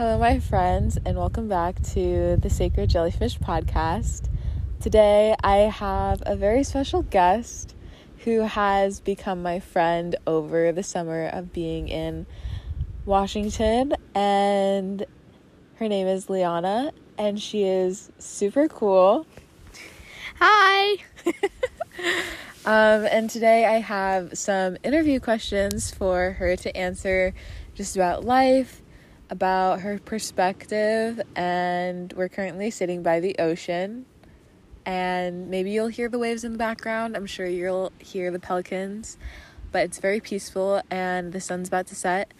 Hello, my friends, and welcome back to the Sacred Jellyfish podcast. Today, I have a very special guest who has become my friend over the summer of being in Washington, and her name is Liana, and she is super cool. Hi. Um, and today I have some interview questions for her to answer just about life, about her perspective, and we're currently sitting by the ocean. And maybe you'll hear the waves in the background. I'm sure you'll hear the pelicans, but it's very peaceful and the sun's about to set.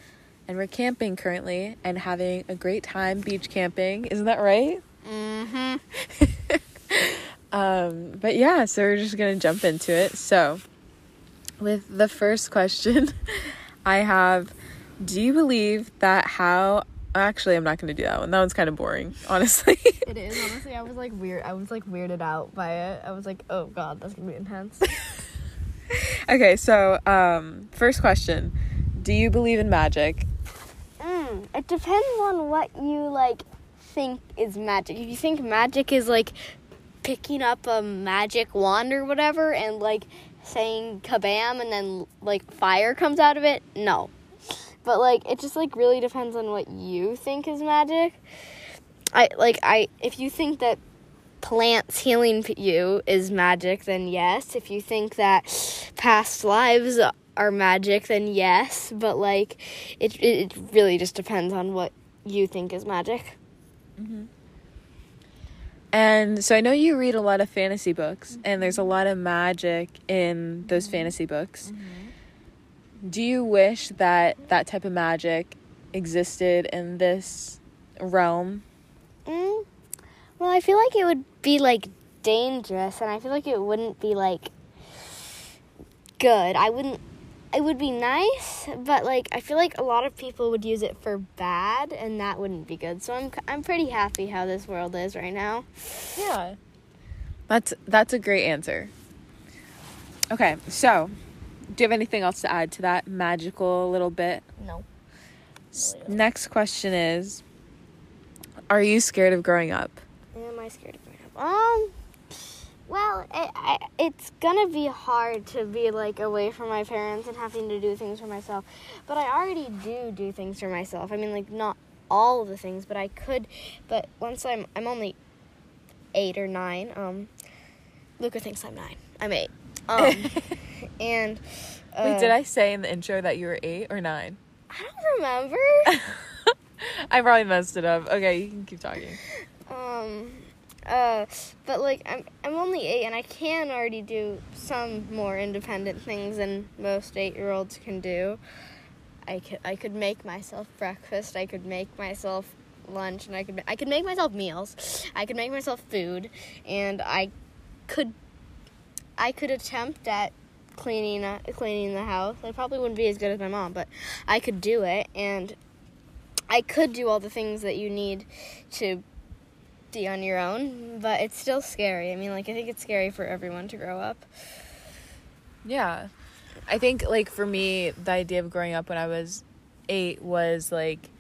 And we're camping currently and having a great time beach camping. Isn't that right? Mm-hmm. Um, but yeah, so we're just gonna jump into it. So, with the first question, I have Do you believe that how. Actually, I'm not gonna do that one. That one's kind of boring, honestly. It is honestly. I was like weird. I was like weirded out by it. I was like, oh god, that's gonna be intense. okay, so, um, first question Do you believe in magic? mm, it depends on what you like think is magic. If you think magic is like picking up a magic wand or whatever and like saying kabam and then like fire comes out of it, no. But like it just like really depends on what you think is magic. I like I if you think that plants healing you is magic, then yes. If you think that past lives are magic, then yes. But like, it it, it really just depends on what you think is magic. Mm-hmm. And so I know you read a lot of fantasy books, and there's a mm-hmm. lot of magic in those mm-hmm. fantasy books. Mm-hmm. Do you wish that that type of magic existed in this realm? Mm, well, I feel like it would be like dangerous, and I feel like it wouldn't be like good. I wouldn't. It would be nice, but like I feel like a lot of people would use it for bad, and that wouldn't be good. So I'm I'm pretty happy how this world is right now. Yeah. That's that's a great answer. Okay, so do you have anything else to add to that magical little bit? No. S- Next question is Are you scared of growing up? Am I scared of growing up? Um. Well, it, I, it's gonna be hard to be like away from my parents and having to do things for myself. But I already do do things for myself. I mean, like not all the things, but I could. But once I'm, I'm only eight or nine. Um, Luka thinks I'm nine. I'm eight. Um, and uh, Wait, did I say in the intro that you were eight or nine? I don't remember. I probably messed it up. Okay, you can keep talking. Um, uh, but like I'm I'm only eight, and I can already do some more independent things than most eight-year-olds can do. I could I could make myself breakfast. I could make myself lunch, and I could I could make myself meals. I could make myself food, and I could I could attempt at cleaning uh, cleaning the house. I probably wouldn't be as good as my mom, but I could do it, and I could do all the things that you need to be on your own, but it's still scary. I mean, like I think it's scary for everyone to grow up. Yeah. I think like for me, the idea of growing up when I was eight was like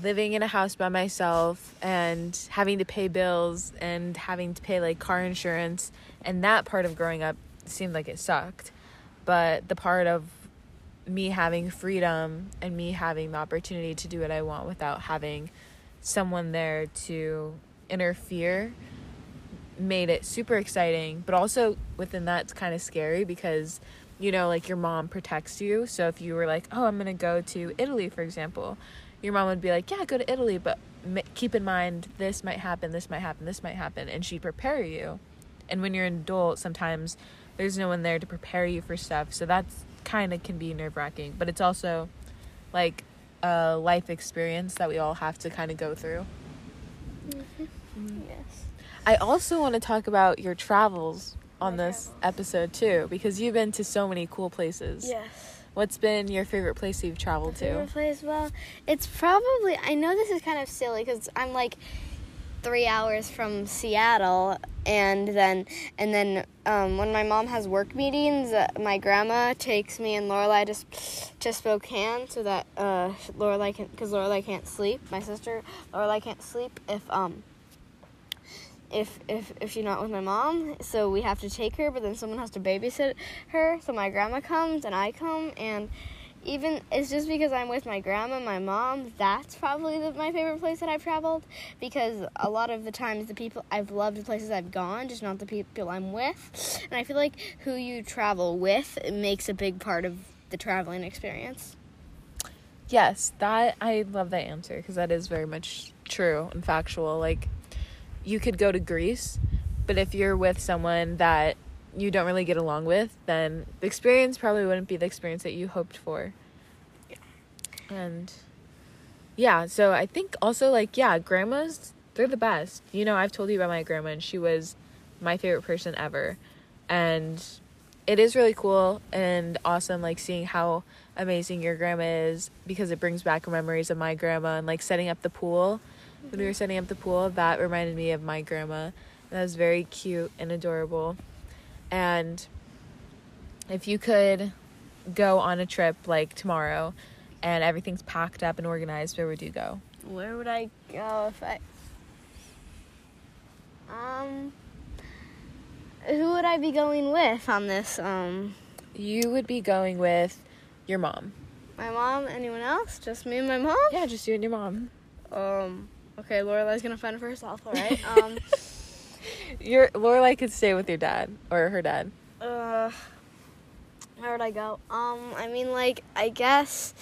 living in a house by myself and having to pay bills and having to pay like car insurance and that part of growing up seemed like it sucked. But the part of me having freedom and me having the opportunity to do what I want without having someone there to interfere made it super exciting, but also within that it's kind of scary because you know like your mom protects you. So if you were like, "Oh, I'm going to go to Italy," for example, your mom would be like, "Yeah, go to Italy, but keep in mind this might happen, this might happen, this might happen." And she'd prepare you. And when you're an adult, sometimes there's no one there to prepare you for stuff. So that's kind of can be nerve-wracking, but it's also like a life experience that we all have to kind of go through. Mm-hmm. Mm-hmm. Yes. I also want to talk about your travels on My this episode too, because you've been to so many cool places. Yes. What's been your favorite place you've traveled to? Favorite place? Well, it's probably. I know this is kind of silly because I'm like three hours from Seattle, and then and then um, when my mom has work meetings, uh, my grandma takes me and Lorelai to to Spokane so that uh, Lorelai can because Lorelai can't sleep. My sister Lorelai can't sleep if um if if if she's not with my mom. So we have to take her, but then someone has to babysit her. So my grandma comes and I come and even it's just because I'm with my grandma, my mom. That's probably the, my favorite place that I've traveled because a lot of the times the people I've loved the places I've gone, just not the people I'm with. And I feel like who you travel with makes a big part of the traveling experience. Yes, that I love that answer because that is very much true and factual. Like you could go to Greece, but if you're with someone that you don't really get along with, then the experience probably wouldn't be the experience that you hoped for. Yeah. And yeah, so I think also like yeah, grandmas they're the best. You know, I've told you about my grandma and she was my favorite person ever. And it is really cool and awesome like seeing how amazing your grandma is because it brings back memories of my grandma and like setting up the pool. When we were mm-hmm. setting up the pool, that reminded me of my grandma. That was very cute and adorable. And if you could go on a trip like tomorrow and everything's packed up and organized, where would you go? Where would I go if I um who would I be going with on this um You would be going with your mom. my mom, anyone else? Just me and my mom? Yeah, just you and your mom. Um okay, Lorelai's gonna fend for herself, alright? um Your Lorelai could stay with your dad or her dad. Uh, where would I go? Um, I mean, like, I guess,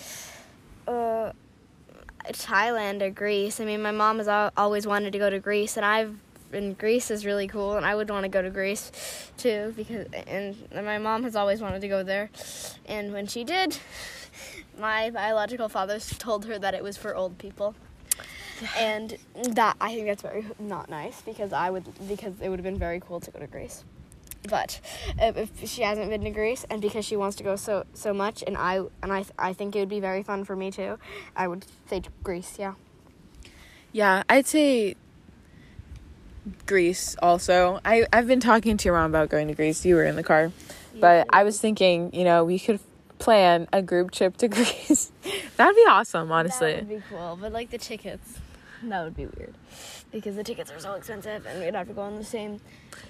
uh, Thailand or Greece. I mean, my mom has always wanted to go to Greece, and I've and Greece is really cool, and I would want to go to Greece too because, and my mom has always wanted to go there, and when she did, my biological father told her that it was for old people. And that I think that's very not nice because I would because it would have been very cool to go to Greece but if, if she hasn't been to Greece and because she wants to go so so much and I and I I think it would be very fun for me too. I would say Greece, yeah. Yeah, I'd say Greece also. I, I've been talking to your mom about going to Greece. You were in the car. But I was thinking, you know, we could plan a group trip to Greece. That'd be awesome, honestly. That would be cool, but like the tickets, that would be weird because the tickets are so expensive and we'd have to go on the same.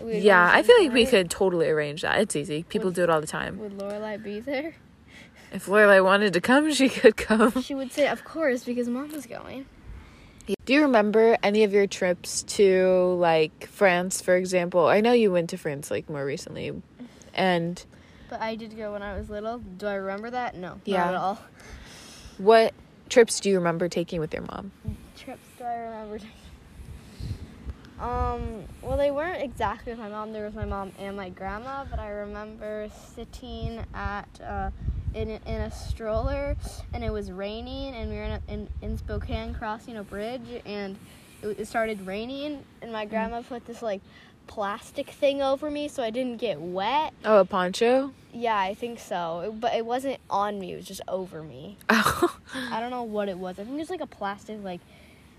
we'd go on yeah, the I feel like we could totally arrange that. It's easy. People Would- do it all the time. Would Lorelai be there? If Lorelai wanted to come, she could come. She would say, "Of course," because mom was going. Do you remember any of your trips to like France, for example? I know you went to France like more recently. And But I did go when I was little. Do I remember that? No, Yeah. not at all. what trips do you remember taking with your mom? Do I remember? Um, well, they weren't exactly with my mom. There was my mom and my grandma, but I remember sitting at uh, in a, in a stroller, and it was raining, and we were in, a, in in Spokane crossing a bridge, and it, it started raining, and my grandma put this like plastic thing over me so I didn't get wet. Oh, a poncho? Yeah, I think so, It- but it wasn't on me; it was just over me. Oh, I don't know what it was. I think it was like a plastic like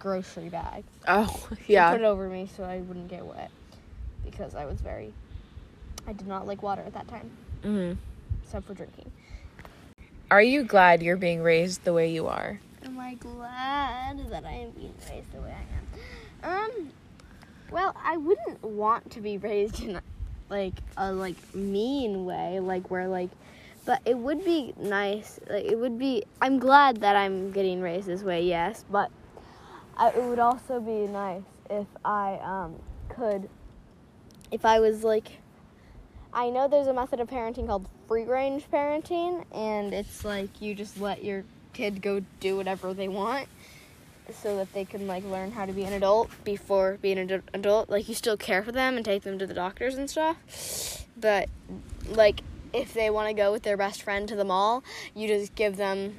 grocery bag. oh She yeah. put it over me so I wouldn't get wet because I was very. I did not like water at that time, hmm except for drinking. Are you glad you're being raised the way you are? Am I glad that I am being raised the way I am? Um, well, I wouldn't want to be raised in like a like mean way, like where like, but it would be nice. Like it would be. I'm glad that I'm getting raised this way. Yes, but I, it would also be nice if I um could, if I was like. I know there's a method of parenting called free range parenting, and it's like you just let your kid go do whatever they want so that they can like learn how to be an adult before being an adult like you still care for them and take them to the doctors and stuff but like if they want to go with their best friend to the mall you just give them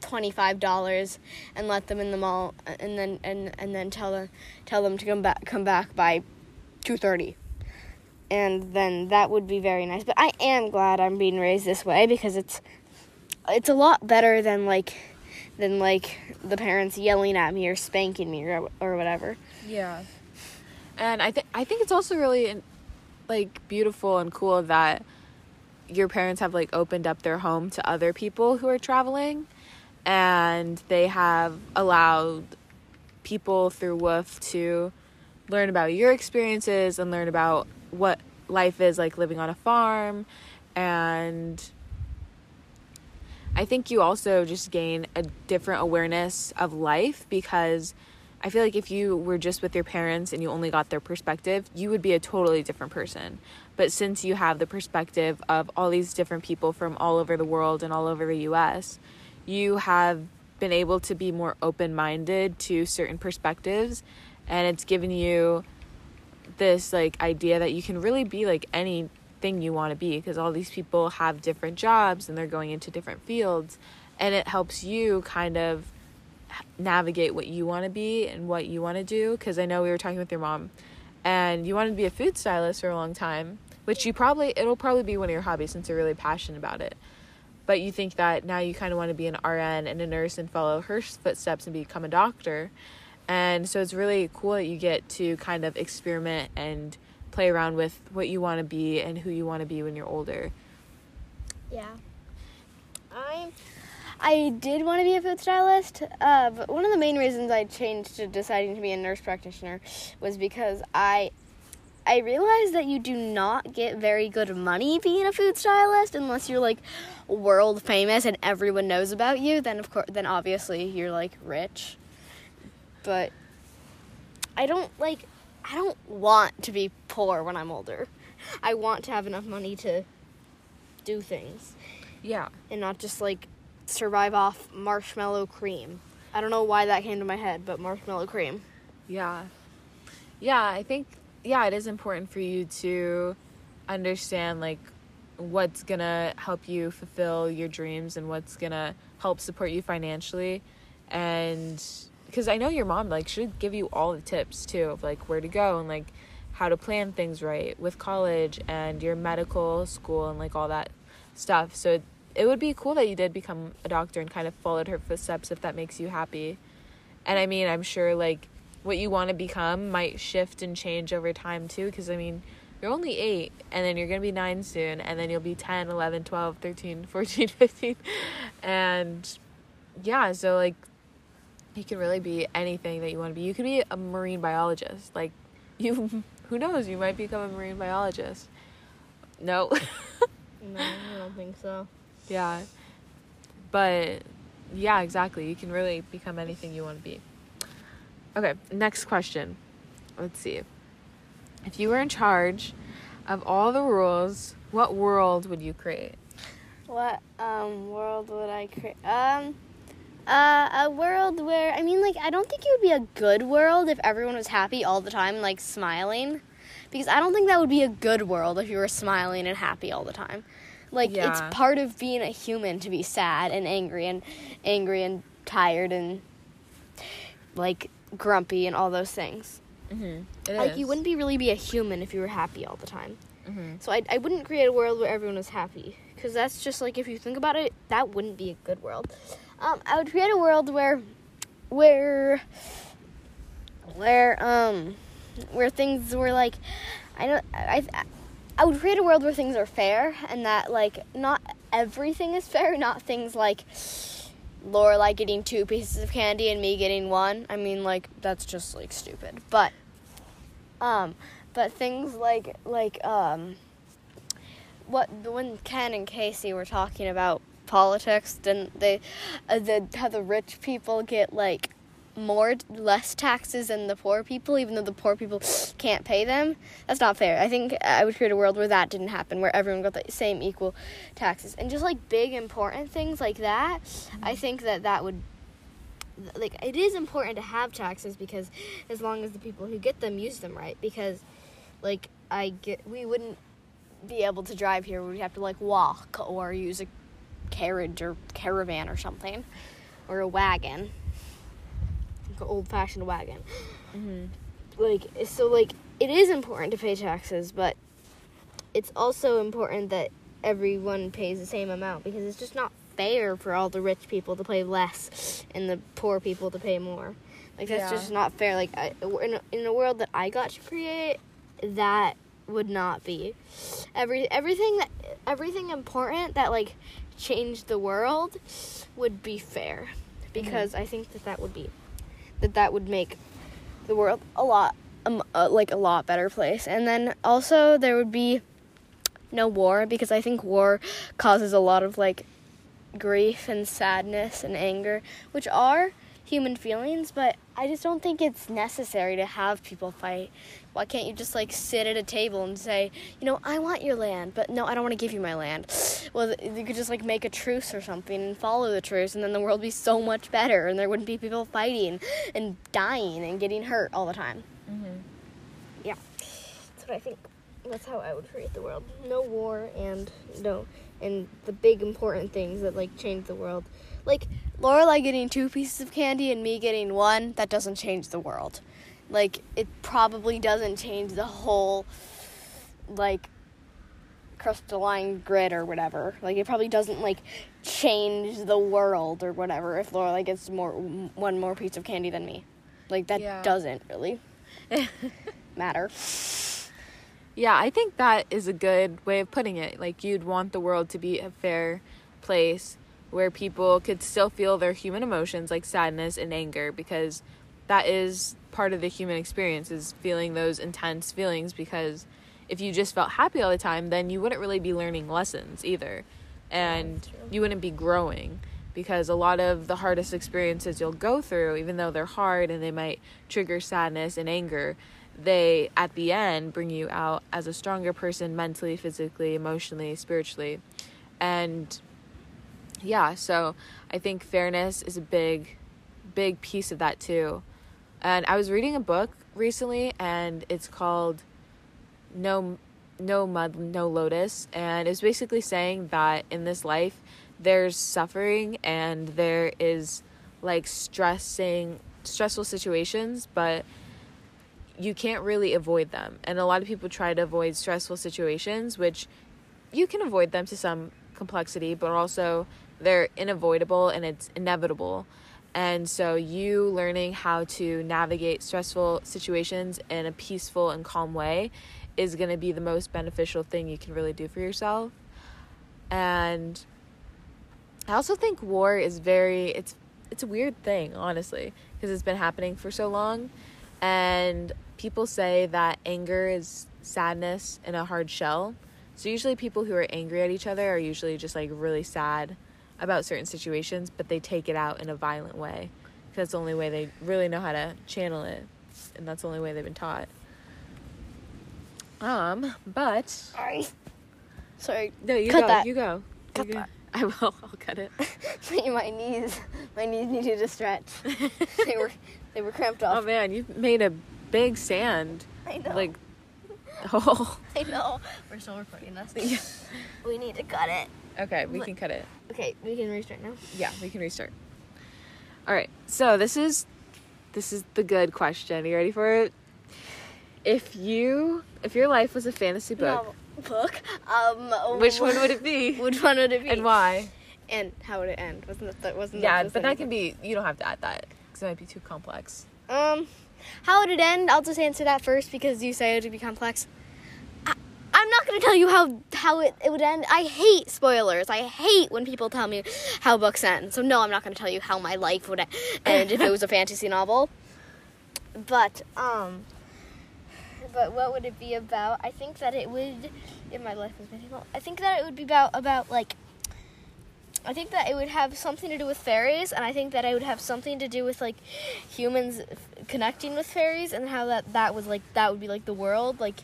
$25 and let them in the mall uh, and then and, and then tell them tell them to come back come back by 2:30 and then that would be very nice but I am glad I'm being raised this way because it's it's a lot better than like than like the parents yelling at me or spanking me or, or whatever. Yeah. And I think I think it's also really like beautiful and cool that your parents have like opened up their home to other people who are traveling and they have allowed people through WWOOF to learn about your experiences and learn about what life is like living on a farm and I think you also just gain a different awareness of life because I feel like if you were just with your parents and you only got their perspective, you would be a totally different person. But since you have the perspective of all these different people from all over the world and all over the US, you have been able to be more open minded to certain perspectives and it's given you this like idea that you can really be like anything you want to be because all these people have different jobs and they're going into different fields and it helps you kind of navigate what you want to be and what you want to do. Because I know we were talking with your mom and you wanted to be a food stylist for a long time which you probably it'll probably be one of your hobbies since you're really passionate about it but you think that now you kind of want to be an RN and a nurse and follow her footsteps and become a doctor and so it's really cool that you get to kind of experiment and play around with what you want to be and who you want to be when you're older. Yeah. I I did want to be a food stylist, uh, but one of the main reasons I changed to deciding to be a nurse practitioner was because I I realized that you do not get very good money being a food stylist unless you're like world famous and everyone knows about you. Then of course, then obviously you're like rich but I don't like I don't want to be poor when I'm older. I want to have enough money to do things. Yeah. And not just like survive off marshmallow cream. I don't know why that came to my head, but marshmallow cream. Yeah. Yeah, I think yeah, it is important for you to understand like what's going to help you fulfill your dreams and what's going to help support you financially and because I know your mom like should give you all the tips too of like where to go and like how to plan things right with college and your medical school and like all that stuff. So it, it would be cool that you did become a doctor and kind of followed her footsteps if that makes you happy. And I mean, I'm sure like what you want to become might shift and change over time too because I mean, you're only 8 and then you're going to be 9 soon and then you'll be 10, 11, 12, 13, 14, 15 and yeah, so like you can really be anything that you want to be. You can be a marine biologist. Like you who knows, you might become a marine biologist. No. no, I don't think so. Yeah. But yeah, exactly. You can really become anything you want to be. Okay, next question. Let's see. If you were in charge of all the rules, what world would you create? What um world would I create? Um uh, a world where I mean, like, I don't think it would be a good world if everyone was happy all the time, like smiling, because I don't think that would be a good world if you were smiling and happy all the time. Like, yeah. it's part of being a human to be sad and angry and angry and tired and like grumpy and all those things. Mm-hmm. like, is. you wouldn't be really be a human if you were happy all the time. Mm-hmm. So I, I wouldn't create a world where everyone was happy because that's just like if you think about it, that wouldn't be a good world. Um, I would create a world where, where, where, um, where things were like, I don't, I, I would create a world where things are fair and that like not everything is fair. Not things like Lorelai getting two pieces of candy and me getting one. I mean, like that's just like stupid. But, um, but things like like um, what when Ken and Casey were talking about politics didn't they uh, the how the rich people get like more less taxes than the poor people even though the poor people can't pay them. That's not fair. I think i would create a world where that didn't happen where everyone got the same equal taxes. And just like big important things like that i think that that would like it is important to have taxes because as long as the people who get them use them right because like i get we wouldn't be able to drive here. We'd have to like walk or use a carriage or caravan or something, or a wagon, old fashioned wagon. Mm-hmm. Like so, like it is important to pay taxes, but it's also important that everyone pays the same amount because it's just not fair for all the rich people to pay less and the poor people to pay more. Like that's Yeah. just not fair. Like I, in a, in a world that I got to create, that would not be every everything that everything important that like changed the world would be fair because I think that that would be that that would make the world a lot um, uh, like a lot better place. And then also there would be no war because I think war causes a lot of like grief and sadness and anger, which are human feelings, but I just don't think it's necessary to have people fight. Why can't you just like sit at a table and say, you know, I want your land, but no, I don't want to give you my land. Well, you could just like make a truce or something and follow the truce, and then the world would be so much better, and there wouldn't be people fighting and dying and getting hurt all the time. Mm-hmm. Yeah, that's what I think. That's how I would create the world. No war and no and the big important things that like change the world. Like Lorelai getting two pieces of candy and me getting one, that doesn't change the world. Like it probably doesn't change the whole like crystalline grid or whatever. Like it probably doesn't like change the world or whatever if Lorelai gets more one more piece of candy than me. Like that Yeah. doesn't really matter. Yeah, I think that is a good way of putting it. Like you'd want the world to be a fair place where people could still feel their human emotions like sadness and anger because that is part of the human experience is feeling those intense feelings because if you just felt happy all the time then you wouldn't really be learning lessons either. And true. you wouldn't be growing because a lot of the hardest experiences you'll go through even though they're hard and they might trigger sadness and anger they at the end bring you out as a stronger person mentally physically emotionally spiritually. And yeah so i think fairness is a big big piece of that too. And i was reading a book recently and it's called no no mud no lotus. And it's basically saying that in this life there's suffering and there is like stressing stressful situations but you can't really avoid them. And a lot of people try to avoid stressful situations which you can avoid them to some complexity but also they're unavoidable and it's inevitable. And so you learning how to navigate stressful situations in a peaceful and calm way is going to be the most beneficial thing you can really do for yourself. And i also think war is very it's it's a weird thing honestly because it's been happening for so long. And people say that anger is sadness in a hard shell. So usually people who are angry at each other are usually just like really sad about certain situations but they take it out in a violent way because that's the only way they really know how to channel it and that's the only way they've been taught um but Sorry. Sorry. no you Cut go that. you go Cut You go. that. i will i'll cut it my knees, my knees needed to stretch. they were, they were cramped off. oh man you've made a big sand I know. like oh I know. We're still recording this. Yeah. We need to cut it. okay we can cut it Okay, we can restart now. yeah we can restart all right so this is this is the good question you ready for it if you if your life was a fantasy book book. Um, which one would it be Which one would it be? and why And how would it end? Wasn't that, that wasn't yeah that but that can be you don't have to add that because it might be too complex Um, how would it end? I'll just answer that first because you say it would be complex. I, I'm not gonna tell you how how it, it would end. I hate spoilers. I hate when people tell me how books end. So no, I'm not gonna tell you how my life would end if it was a fantasy novel. But um, but what would it be about? I think that it would. If my life was fantasy I think that it would be about about like. I think that it would have something to do with fairies, and I think that it would have something to do with like humans f- connecting with fairies, and how that that was like that would be like the world, like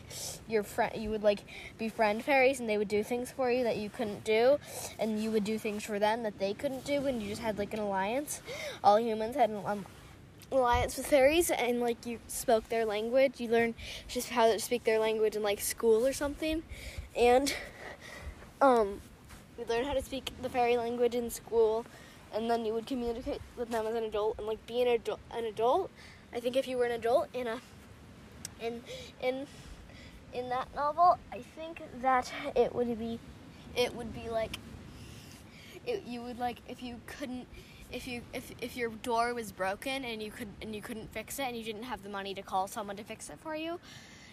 your friend, you would like befriend fairies, and they would do things for you that you couldn't do, and you would do things for them that they couldn't do, and you just had like an alliance. All humans had an um, alliance with fairies, and like you spoke their language. You learn just how to speak their language in like school or something, and um you learn how to speak the fairy language in school and then you would communicate with them as an adult and like be an adult an adult i think if you were an adult in a in in in that novel i think that it would be it would be like it, you would like if you couldn't if you if if your door was broken and you could and you couldn't fix it and you didn't have the money to call someone to fix it for you,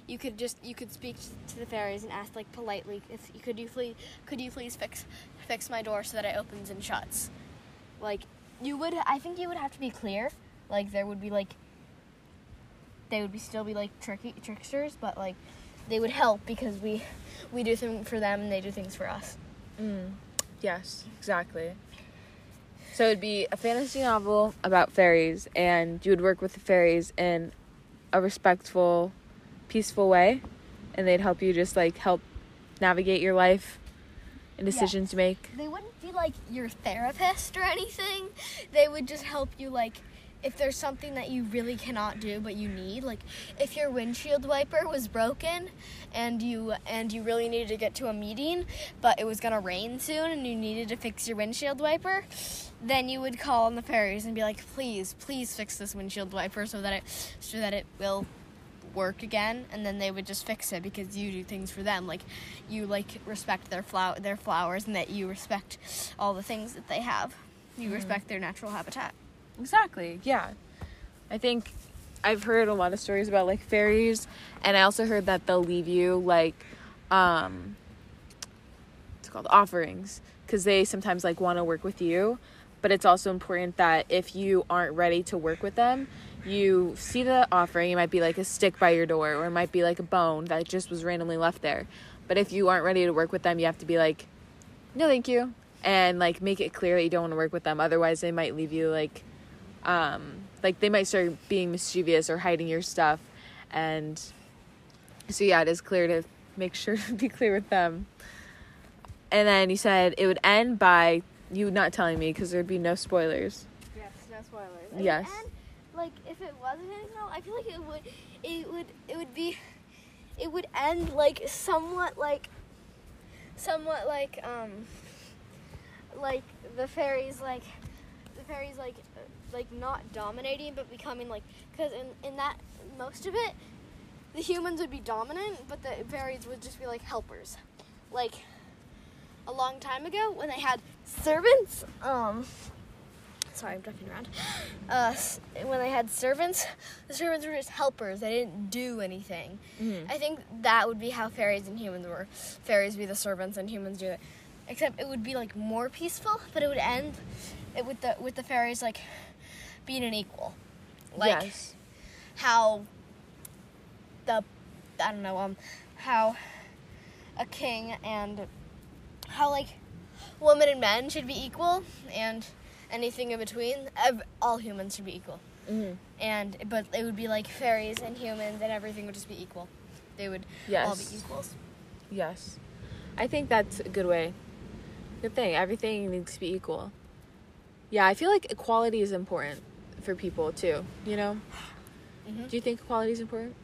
you could just you could speak to the fairies and ask like politely if you could you please could you please fix fix my door so that it opens and shuts. Like you would I think you would have to be clear. Like there would be like they would be still be like tricky tricksters, but like they would help because we we do things for them and they do things for us. Mm. Yes, exactly. So it'd be a fantasy novel about fairies, and you would work with the fairies in a respectful, peaceful way, and they'd help you just like help navigate your life and decisions to make. They wouldn't be like your therapist or anything. They would just help you like if there's something that you really cannot do but you need like if your windshield wiper was broken and you and you really needed to get to a meeting but it was going to rain soon and you needed to fix your windshield wiper then you would call on the fairies and be like please please fix this windshield wiper so that it so that it will work again. And then they would just fix it because you do things for them like you like respect their flower their flowers and that you respect all the things that they have. You mm-hmm. respect their natural habitat Exactly. Yeah. I think I've heard a lot of stories about like fairies and I also heard that they'll leave you like um it's called offerings because they sometimes like want to work with you, but it's also important that if you aren't ready to work with them, you see the offering, it might be like a stick by your door or it might be like a bone that just was randomly left there. But if you aren't ready to work with them, you have to be like no, thank you. And like make it clear that you don't want to work with them. Otherwise, they might leave you like um, like they might start being mischievous or hiding your stuff. And so yeah it is clear to make sure to be clear with them. And then you said it would end by you not telling me because there'd be no spoilers. Yes no spoilers. Yes. and like if it wasn't no i feel like it would it would it would be it would end like somewhat like somewhat like um like the fairies like the fairies like like not dominating but becoming like because in, in that most of it the humans would be dominant but the fairies would just be like helpers like a long time ago when they had servants um sorry i'm ducking around uh when they had servants the servants were just helpers they didn't do anything mm-hmm. I think that would be how fairies and humans were. Fairies be the servants and humans do it. Except it would be like more peaceful, but it would end it with the with the fairies like being an equal. Like yes how the I don't know, um how a king and how like women and men should be equal and anything in between. Ev- all humans should be equal mm-hmm. and but it would be like fairies and humans and everything would just be equal. They would all be equals. yes i think that's a good way good thing everything needs to be equal yeah i feel like equality is important for people too you know? Mhm. do you think equality is important?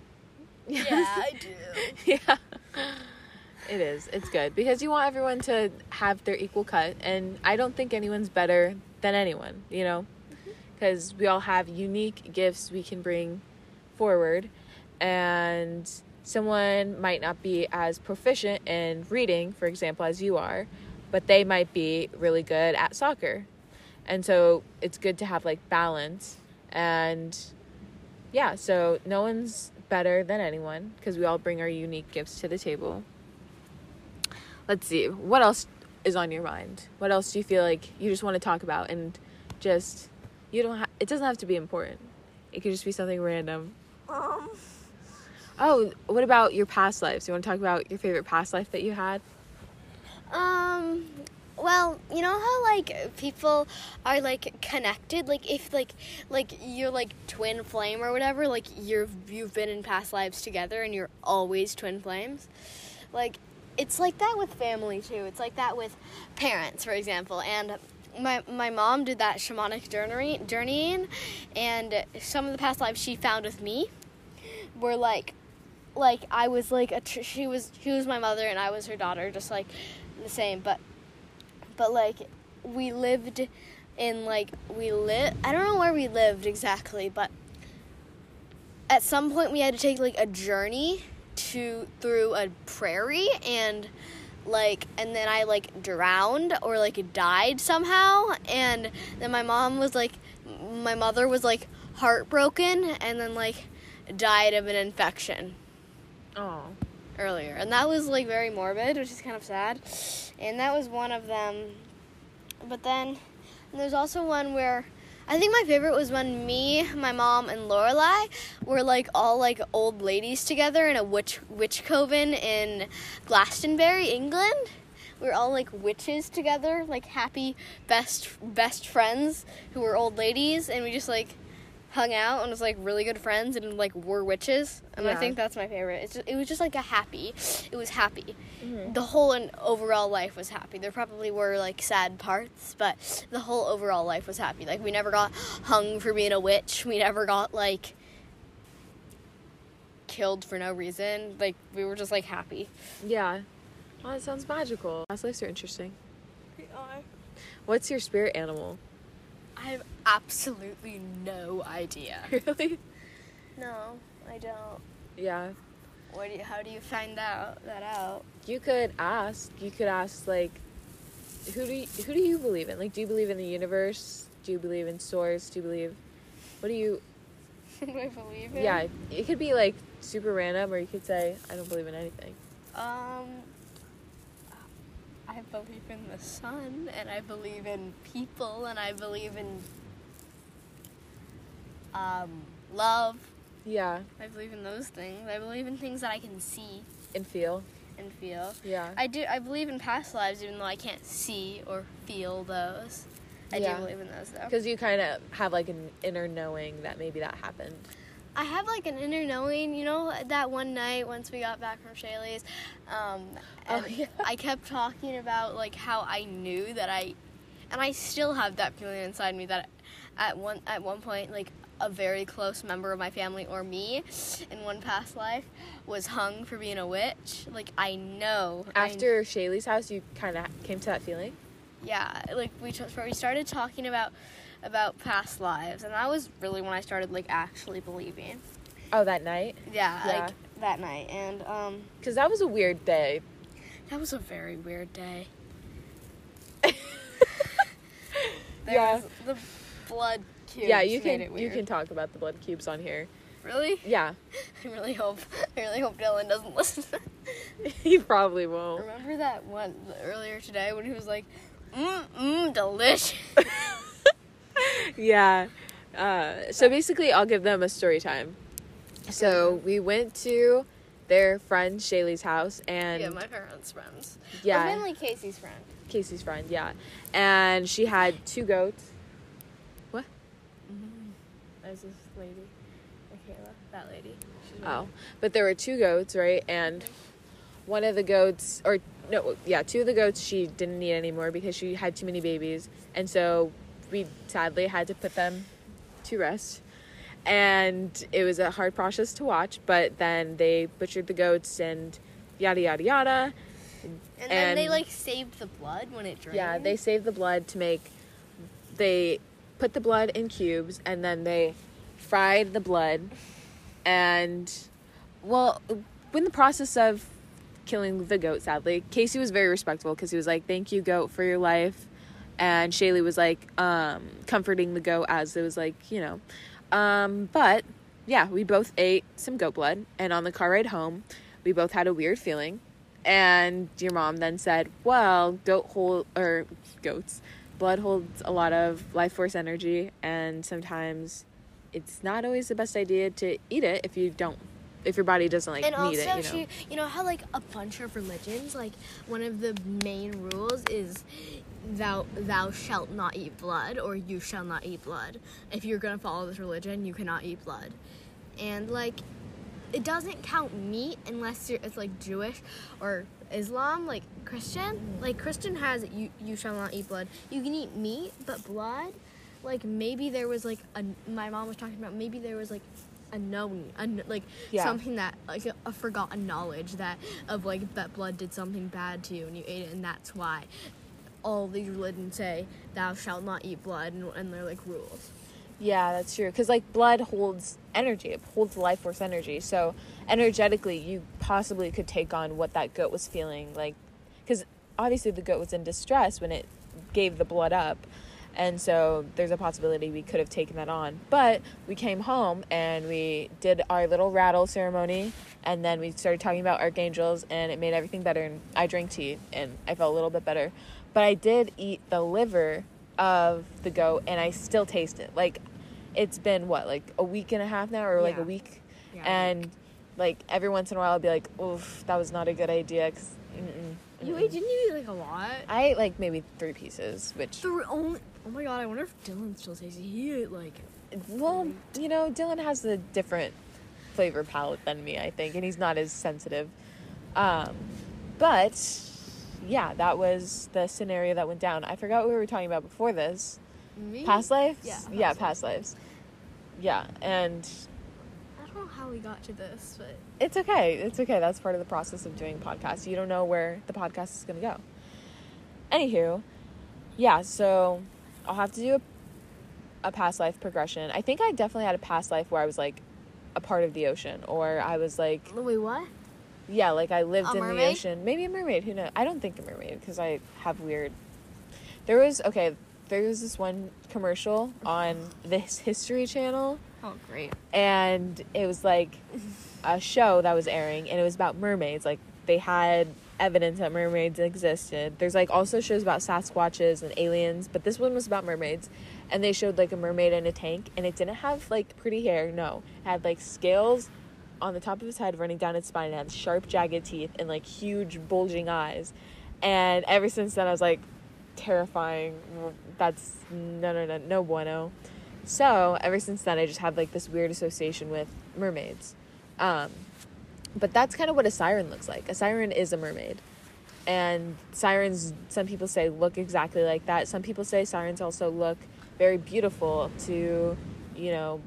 Yeah, I do. yeah. It is. It's good. Because you want everyone to have their equal cut and i don't think anyone's better than anyone you know? Because we all have unique gifts we can bring forward and someone might not be as proficient in reading for example as you are but they might be really good at soccer and so it's good to have like balance. And yeah so no one's better than anyone because we all bring our unique gifts to the table. Let's see. What else is on your mind? What else do you feel like you just want to talk about and just you don't have it doesn't have to be important. It could just be something random. Um, oh what about your past lives? You want to talk about your favorite past life that you had? Um, well, you know how like people are like connected, like if like like you're like twin flame or whatever, like you're you've been in past lives together and you're always twin flames. Like it's like that with family too. It's like that with parents, for example. And my my mom did that shamanic journey journeying, and some of the past lives she found with me were like like I was like a she was she was my mother and I was her daughter, just like the same. But but like we lived in like we lived. I don't know where we lived exactly, but at some point we had to take like a journey to through a prairie and like and then I like drowned or like died somehow and then my mom was like my mother was like heartbroken and then like died of an infection Oh. Earlier. And that was like very morbid which is kind of sad. And that was one of them. But then there's also one where I think my favorite was when me, my mom, and Lorelai were like all like old ladies together in a witch witch coven in Glastonbury, England. We were all like witches together, like happy best best friends who were old ladies, and we just like hung out and was like really good friends and like were witches. And I think that's my favorite. It's just, it was just like a happy. It was happy. Mhm. The whole and overall life was happy. There probably were like sad parts, but the whole overall life was happy. Like we never got hung for being a witch. We never got like killed for no reason. Like we were just like happy. Yeah. Well, that sounds magical. Past lives are interesting. What's your spirit animal? I have absolutely no idea. really? No, I don't. Yeah. What do you, how do you find out that out? You could ask. You could ask like, who do you, who do you believe in? Like, do you believe in the universe? Do you believe in source? Do you believe? What do you? do I believe in? Yeah. It could be like super random, or you could say I don't believe in anything. Um, I believe in the sun, and I believe in people, and I believe in um, love. Yeah. I believe in those things. I believe in things that I can see And feel. and feel. Yeah. I do. I believe in past lives, even though I can't see or feel those. I Yeah. do believe in those, though. Because you kind of have like an inner knowing that maybe that happened. I have like an inner knowing, you know, that one night once we got back from Shaylee's, um, Oh, yeah. I kept talking about like how I knew that I, and I still have that feeling inside me that at one at one point like a very close member of my family or me in one past life was hung for being a witch. Like I know I- After Shaylee's house, you kind of came to that feeling. Yeah, like we t- we started talking about about past lives, and that was really when I started like actually believing. Oh, that night. Yeah, Yeah. like that night, and um, Because that was a weird day. that was a very weird day. There yeah. was the blood cubes. Yeah, you can you can talk about the blood cubes on here. really. Yeah, I really hope. I really hope Dylan doesn't listen. he probably won't. Remember that one earlier today when he was like, "Mmm, mmm, delicious." yeah. Uh, so basically, I'll give them a story time. So we went to their friend Shaylee's house, and yeah, my parents' friends. yeah, Well, mainly Casey's friend. Casey's friend, yeah, and she had two goats. What? Is this lady? Michaela, that lady. She's Oh, but there were two goats, right? And one of the goats, or no, yeah, two of the goats she didn't need anymore because she had too many babies, and so we sadly had to put them to rest. And it was a hard process to watch, but then they butchered the goats and yada yada yada. And then they like saved the blood when it drained. Yeah, they saved the blood to make. They put the blood in cubes and then they fried the blood. And, well, in the process of killing the goat, sadly, Casey was very respectful because he was like, "Thank you, goat, for your life." And Shaylee was like, um, comforting the goat as it was like, you know. Um, but yeah, we both ate some goat blood, and on the car ride home, we both had a weird feeling. And your mom then said, "Well, goat hold or goats, blood holds a lot of life force energy, and sometimes it's not always the best idea to eat it if you don't, if your body doesn't like and need also, it. You know, she, you know how like a bunch of religions, like one of the main rules is thou thou shalt not eat blood, or you shall not eat blood. If you're gonna follow this religion, you cannot eat blood, and like it doesn't count meat unless you're, it's like Jewish or Islam, like Christian. Like Christian has you you shall not eat blood. You can eat meat, but blood, like maybe there was like a my mom was talking about maybe there was like a, like Yeah. something that like a, a forgotten knowledge that of like that blood did something bad to you and you ate it, and that's why all these religions say thou shalt not eat blood, and, and they're like rules. Yeah, that's true. Because like blood holds energy, it holds life force energy. So energetically, you possibly could take on what that goat was feeling. Like, because obviously the goat was in distress when it gave the blood up. And so there's a possibility we could have taken that on. But we came home and we did our little rattle ceremony. And then we started talking about archangels and it made everything better. And I drank tea and I felt a little bit better. But I did eat the liver of the goat and I still taste it. Like it's been what, like a week and a half now or like Yeah. a week? Yeah. and like every once in a while I'll be like, oof, that was not a good idea. Cause, mm-mm, You ate? Didn't you eat like a lot? I ate like maybe three pieces, which The only. Oh my god! I wonder if Dylan still tastes. He like. well, you know, Dylan has a different flavor palette than me, I think, and he's not as sensitive. Um, but yeah, that was the scenario that went down. I forgot what we were talking about before this. Me? Past lives? Yeah, yeah, past past lives. Yeah, and I don't know how we got to this, but it's okay. It's okay. That's part of the process of doing podcasts. You don't know where the podcast is going to go. Anywho, yeah, so I'll have to do a, a past life progression. I think I definitely had a past life where I was like a part of the ocean, or I was like, wait, what? yeah, like I lived A in the ocean. Maybe a mermaid. Who knows? I don't think a mermaid because I have weird. There was okay. There was this one commercial on this History Channel Oh, great. and it was like a show that was airing and it was about mermaids like they had evidence that mermaids existed. There's like also shows about sasquatches and aliens but this one was about mermaids and they showed like a mermaid in a tank and it didn't have like pretty hair no. It had like scales on the top of its head running down its spine and had sharp jagged teeth and like huge bulging eyes. And ever since then i was like terrifying. That's no no no no bueno. So ever since then, I just have like this weird association with mermaids. Um, but that's kind of what a siren looks like. A siren is a mermaid. And sirens, some people say, look exactly like that. Some people say sirens also look very beautiful to, you know,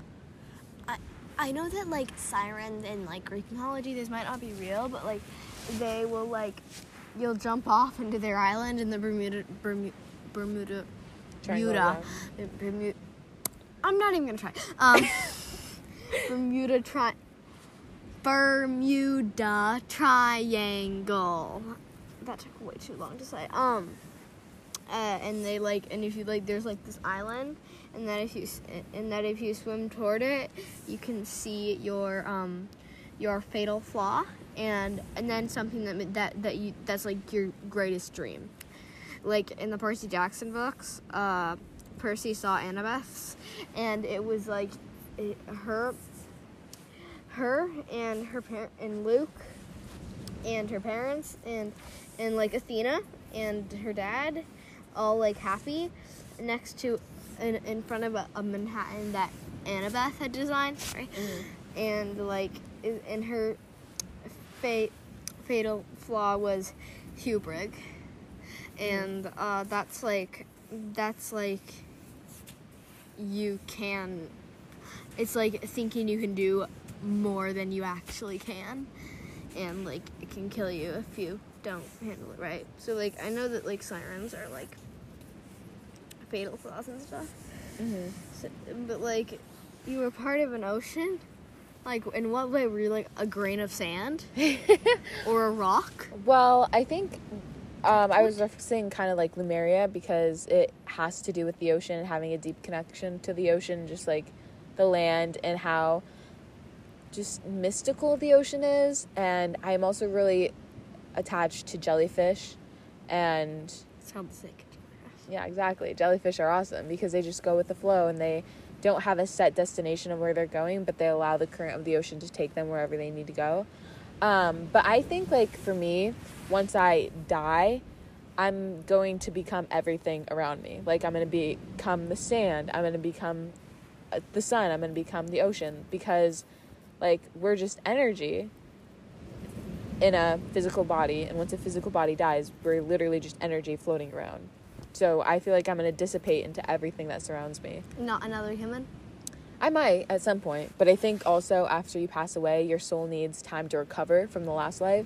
I I know that like sirens in like Greek mythology, this might not be real, but like they will like you'll jump off into their island in the Bermuda Bermuda Bermuda Bermuda. Bermuda. I'm not even gonna try. Um, Bermuda tri. Bermuda Triangle. That took way too long to say. Um, uh, and they like, and if you like, there's like this island, and that if you and that if you swim toward it, you can see your um, your fatal flaw, and and then something that that that you that's like your greatest dream. Like in the Percy Jackson books, uh, Percy saw Annabeth's, and it was like it, her, her and her parent and Luke, and her parents and and like Athena and her dad, all like happy, next to, in, in front of a, a Manhattan that Annabeth had designed. Sorry, and like i- and her fate, fatal flaw was hubris and uh, that's like that's like you can it's like thinking you can do more than you actually can. And like it can kill you if you don't handle it right. So like i know that like sirens are like fatal flaws and stuff. So, but like you were part of an ocean? Like in what way were you like a grain of sand? Or a rock? Well, I think um, I was referencing kind of like Lemuria because it has to do with the ocean and having a deep connection to the ocean, just like the land and how just mystical the ocean is. And I'm also really attached to jellyfish. And sounds sick yeah, exactly. Jellyfish are awesome because they just go with the flow and they don't have a set destination of where they're going, but they allow the current of the ocean to take them wherever they need to go. Um, but I think, like, for me, once I die, I'm going to become everything around me. Like, I'm going to become the sand, I'm going to become uh, the sun, I'm going to become the ocean because, like, we're just energy in a physical body. And once a physical body dies, we're literally just energy floating around. So I feel like I'm going to dissipate into everything that surrounds me. not another human I might at some point, but I think also after you pass away, your soul needs time to recover from the last life.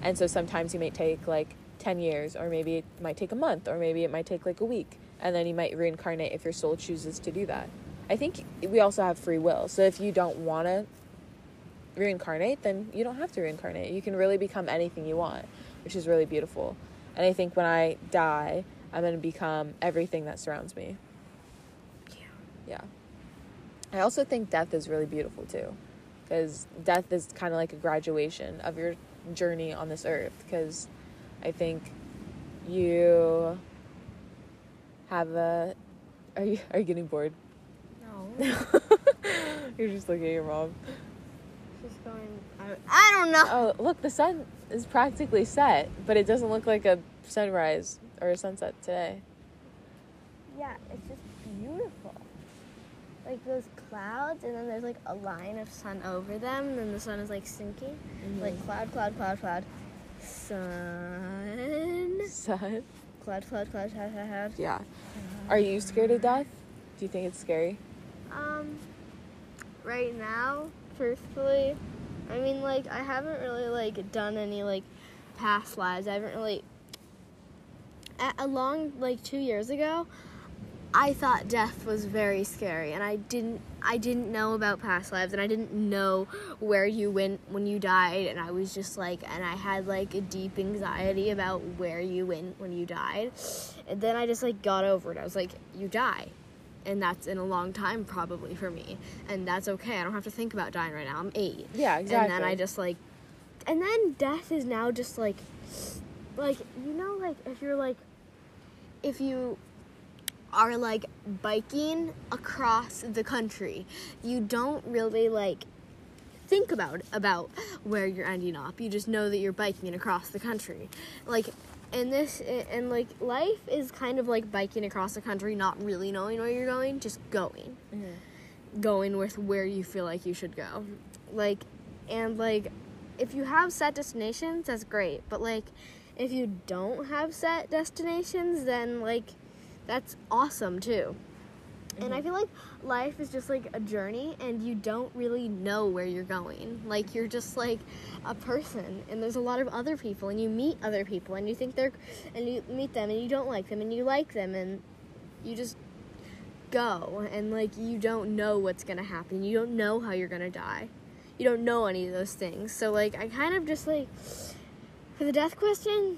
And so sometimes you may take like 10 years, or maybe it might take a month, or maybe it might take like a week. And then you might reincarnate if your soul chooses to do that. I think we also have free will. So if you don't want to reincarnate, then you don't have to reincarnate. You can really become anything you want, which is really beautiful. And I think when I die, I'm going to become everything that surrounds me. Yeah. Yeah. I also think death is really beautiful too. Because death is kind of like a graduation of your journey on this earth. Because I think you have a. Are you, are you getting bored? No. You're just looking at your mom. She's going. I, I don't know. Oh, look, the sun is practically set, but it doesn't look like a sunrise or a sunset today. Yeah, it's just beautiful. Like those clouds, and then there's like a line of sun over them, and then the sun is like sinking. Like cloud, cloud, cloud, cloud. Sun. Sun? Cloud, cloud, cloud, cloud, cloud, cloud. Yeah. Are you scared of death? Do you think it's scary? Um, right now, truthfully, I mean, like, I haven't really, like, done any, like, past lives. I haven't really. A, a long, like, two years ago, I thought death was very scary, and I didn't. I didn't know about past lives, and I didn't know where you went when you died, and I was just like, and I had like a deep anxiety about where you went when you died, and then I just like got over it. I was like, you die, and that's in a long time probably for me. And that's okay. I don't have to think about dying right now. I'm eight. Yeah, exactly. and then i just like and then death is now just like like you know like if you're like if you are like biking across the country you don't really like think about about where you're ending up. You just know that you're biking across the country. Like and this and like life is kind of like biking across the country not really knowing where you're going just going. Mm-hmm. Going with where you feel like you should go. Like and like if you have set destinations that's great but like if you don't have set destinations then like that's awesome too and i mm-hmm. feel like life is just like a journey and you don't really know where you're going. Like you're just like a person and there's a lot of other people and you meet other people and you think they're and you meet them and you don't like them and you like them and you just go and like you don't know what's gonna happen. You don't know how you're gonna die. You don't know any of those things. So like i kind of just like for the death question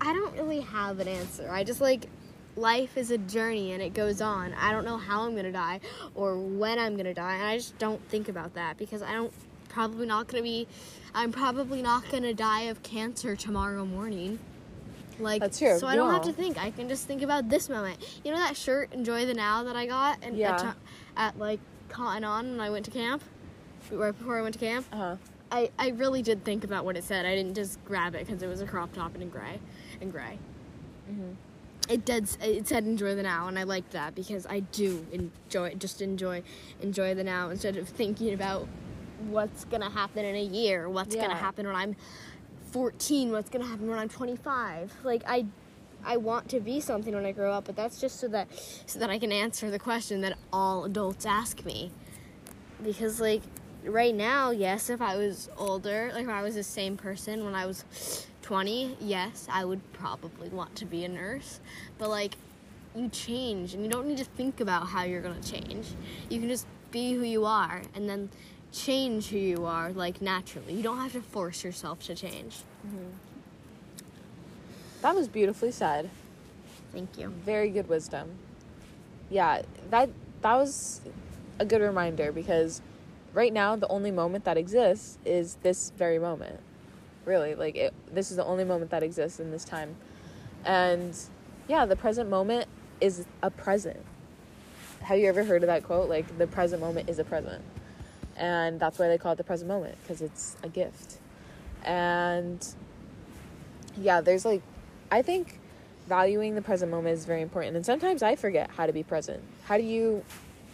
i don't really have an answer. I just like life is a journey and it goes on i don't know how i'm gonna die or when i'm gonna die and i just don't think about that because i don't probably not gonna be i'm probably not gonna die of cancer tomorrow morning like That's true, so i don't have to think i can just think about this moment you know that shirt enjoy the now that i got and Yeah. at, at like Cotton On when i went to camp right before i went to camp Uh-huh. I, I really did think about what it said. I didn't just grab it because it was a crop top and in gray, and gray. Mm-hmm. It did. It said enjoy the now, and I liked that because I do enjoy just enjoy enjoy the now instead of thinking about what's gonna happen in a year, what's Yeah. gonna happen when I'm 14, what's gonna happen when I'm 25. Like I, I want to be something when I grow up, but that's just so that so that I can answer the question that all adults ask me because like right now yes if i was older like if i was the same person when i was 20 yes i would probably want to be a nurse but like you change and you don't need to think about how you're going to change you can just be who you are and then change who you are like naturally you don't have to force yourself to change mm-hmm. That was beautifully said. thank you Very good wisdom. Yeah, that that was a good reminder because right now the only moment that exists is this very moment. Really, like it, this is the only moment that exists in this time. And yeah, the present moment is a present. Have you ever heard of that quote? Like the present moment is a present. And that's why they call it the present moment because it's a gift. And yeah, there's like I think valuing the present moment is very important. And sometimes I forget how to be present. How do you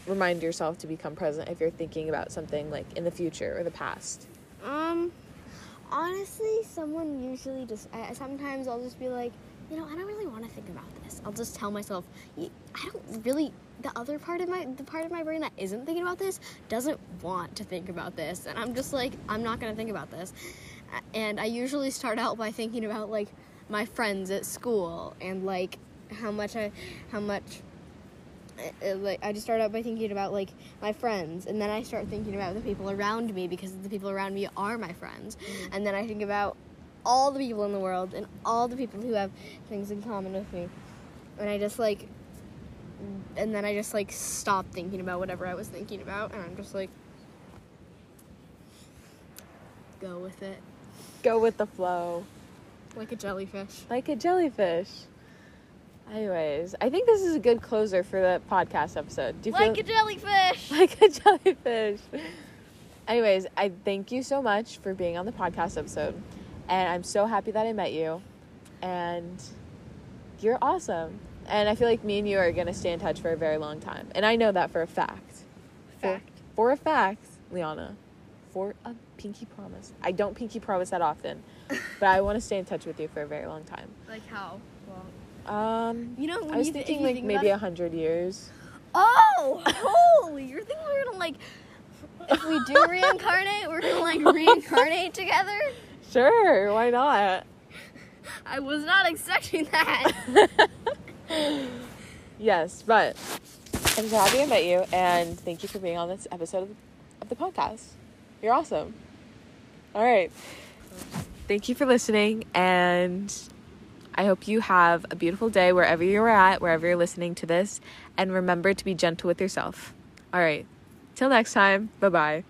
remind yourself to become present if you're thinking about something like in the future or the past? Um, honestly, someone usually just. I, sometimes I'll just be like, you know, I don't really want to think about this. I'll just tell myself, I don't really. The other part of my, the part of my brain that isn't thinking about this, doesn't want to think about this, and I'm just like, I'm not gonna think about this. And I usually start out by thinking about like my friends at school and like how much I, how much Uh, uh, like I just start out by thinking about like my friends, and then I start thinking about the people around me because the people around me are my friends, mm. and then I think about all the people in the world and all the people who have things in common with me. And I just like and then I just like stop thinking about whatever I was thinking about and I'm just like go with it Go with the flow. like a jellyfish. Like a jellyfish. Anyways, I think this is a good closer for the podcast episode. Do you Like feel a jellyfish. like a jellyfish? Anyways, I thank you so much for being on the podcast episode. And I'm so happy that I met you. And you're awesome. And I feel like me and you are going to stay in touch for a very long time. And I know that for a fact. Fact. For a fact, Liana. For a pinky promise. I don't pinky promise that often, but I want to stay in touch with you for a very long time. Like how? Um, you know, I was you th- thinking like think maybe a hundred years. Oh, holy! You're thinking we're gonna like, if we do reincarnate, we're gonna like reincarnate together? Sure, why not? I was not expecting that. yes, but I'm so happy I met you, and thank you for being on this episode of, of the podcast. You're awesome. All right. Thank you for listening, and I hope you have a beautiful day wherever you're at, wherever you're listening to this, and remember to be gentle with yourself. All right. Till next time. Bye bye.